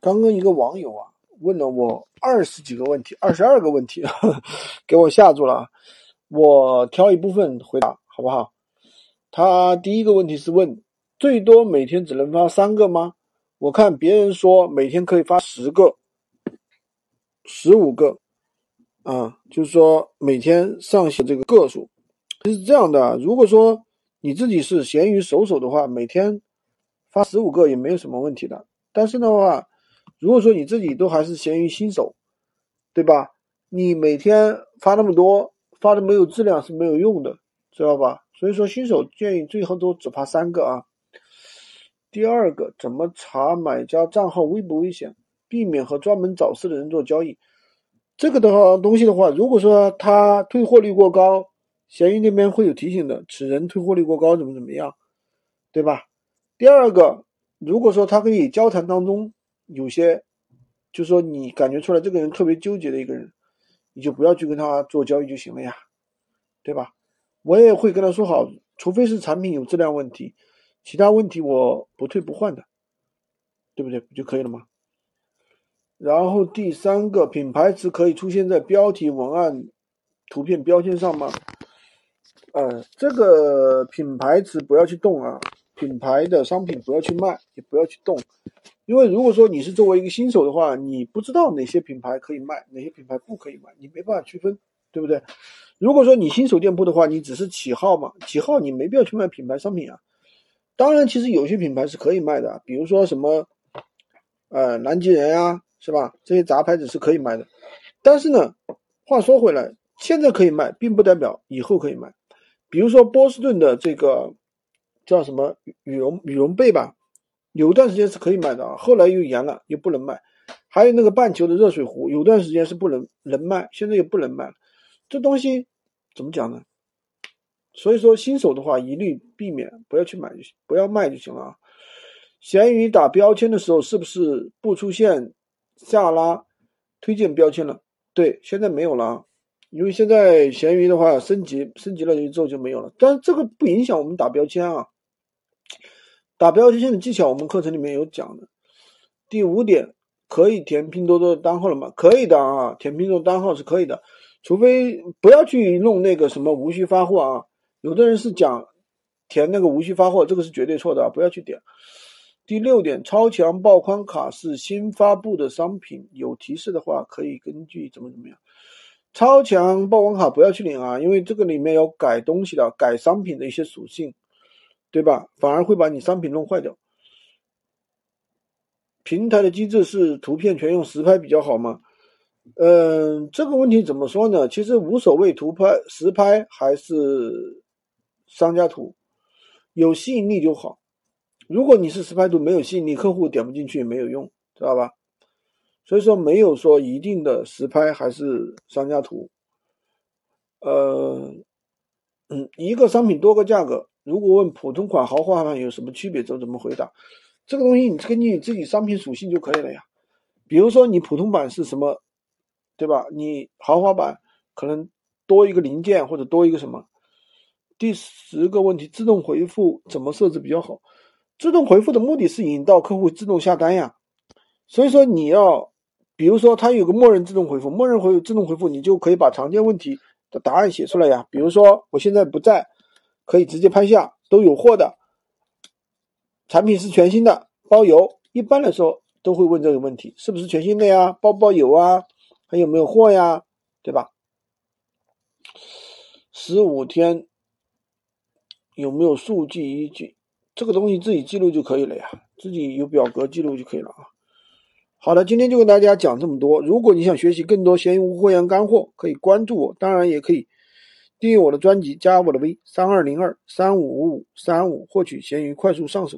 刚刚一个网友啊问了我二十几个问题，二十二个问题，给我吓住了。我挑一部分回答好不好？他第一个问题是问，最多每天只能发三个吗？我看别人说每天可以发十个、十五个，啊，就是说每天上线这个个数。是这样的，如果说你自己是闲鱼手手的话，每天发十五个也没有什么问题的。但是的话，如果说你自己都还是闲鱼新手，对吧？你每天发那么多，发的没有质量是没有用的，知道吧？所以说新手建议最后都只发三个啊。第二个，怎么查买家账号危不危险，避免和专门找事的人做交易？这个的话东西的话，如果说他退货率过高，闲鱼那边会有提醒的，此人退货率过高，怎么怎么样，对吧？第二个，如果说他跟你交谈当中，有些，就说你感觉出来这个人特别纠结的一个人，你就不要去跟他做交易就行了呀，对吧？我也会跟他说好，除非是产品有质量问题，其他问题我不退不换的，对不对？不就可以了吗？然后第三个，品牌词可以出现在标题、文案、图片标签上吗？呃，这个品牌词不要去动啊，品牌的商品不要去卖，也不要去动。因为如果说你是作为一个新手的话，你不知道哪些品牌可以卖，哪些品牌不可以卖，你没办法区分，对不对？如果说你新手店铺的话，你只是起号嘛，起号你没必要去卖品牌商品啊。当然，其实有些品牌是可以卖的，比如说什么，呃，南极人呀，是吧？这些杂牌子是可以卖的。但是呢，话说回来，现在可以卖，并不代表以后可以卖。比如说波士顿的这个叫什么羽绒羽绒被吧。有段时间是可以买的啊，后来又严了，又不能卖。还有那个半球的热水壶，有段时间是不能能卖，现在又不能卖了。这东西怎么讲呢？所以说新手的话，一律避免不要去买就行，不要卖就行了啊。闲鱼打标签的时候，是不是不出现下拉推荐标签了？对，现在没有了，因为现在闲鱼的话升级升级了之后就没有了。但是这个不影响我们打标签啊。打标签的技巧，我们课程里面有讲的。第五点，可以填拼多多的单号了吗？可以的啊，填拼多多单号是可以的，除非不要去弄那个什么无需发货啊。有的人是讲填那个无需发货，这个是绝对错的啊，不要去点。第六点，超强爆宽卡是新发布的商品，有提示的话可以根据怎么怎么样。超强爆宽卡不要去领啊，因为这个里面有改东西的，改商品的一些属性。对吧？反而会把你商品弄坏掉。平台的机制是图片全用实拍比较好吗？嗯，这个问题怎么说呢？其实无所谓，图拍实拍还是商家图，有吸引力就好。如果你是实拍图没有吸引力，客户点不进去也没有用，知道吧？所以说没有说一定的实拍还是商家图。呃，嗯，一个商品多个价格。如果问普通款、豪华版有什么区别，就怎么回答？这个东西你根据你自己商品属性就可以了呀。比如说你普通版是什么，对吧？你豪华版可能多一个零件或者多一个什么。第十个问题，自动回复怎么设置比较好？自动回复的目的是引导客户自动下单呀。所以说你要，比如说它有个默认自动回复，默认回自动回复，你就可以把常见问题的答案写出来呀。比如说我现在不在。可以直接拍下，都有货的，产品是全新的，包邮。一般来说都会问这个问题，是不是全新的呀？包不包邮啊？还有没有货呀？对吧？十五天有没有数据依据？这个东西自己记录就可以了呀，自己有表格记录就可以了啊。好的，今天就跟大家讲这么多。如果你想学习更多闲鱼无货源干货，可以关注我，当然也可以。订阅我的专辑，加我的微三二零二三五五五三五，获取闲鱼快速上手。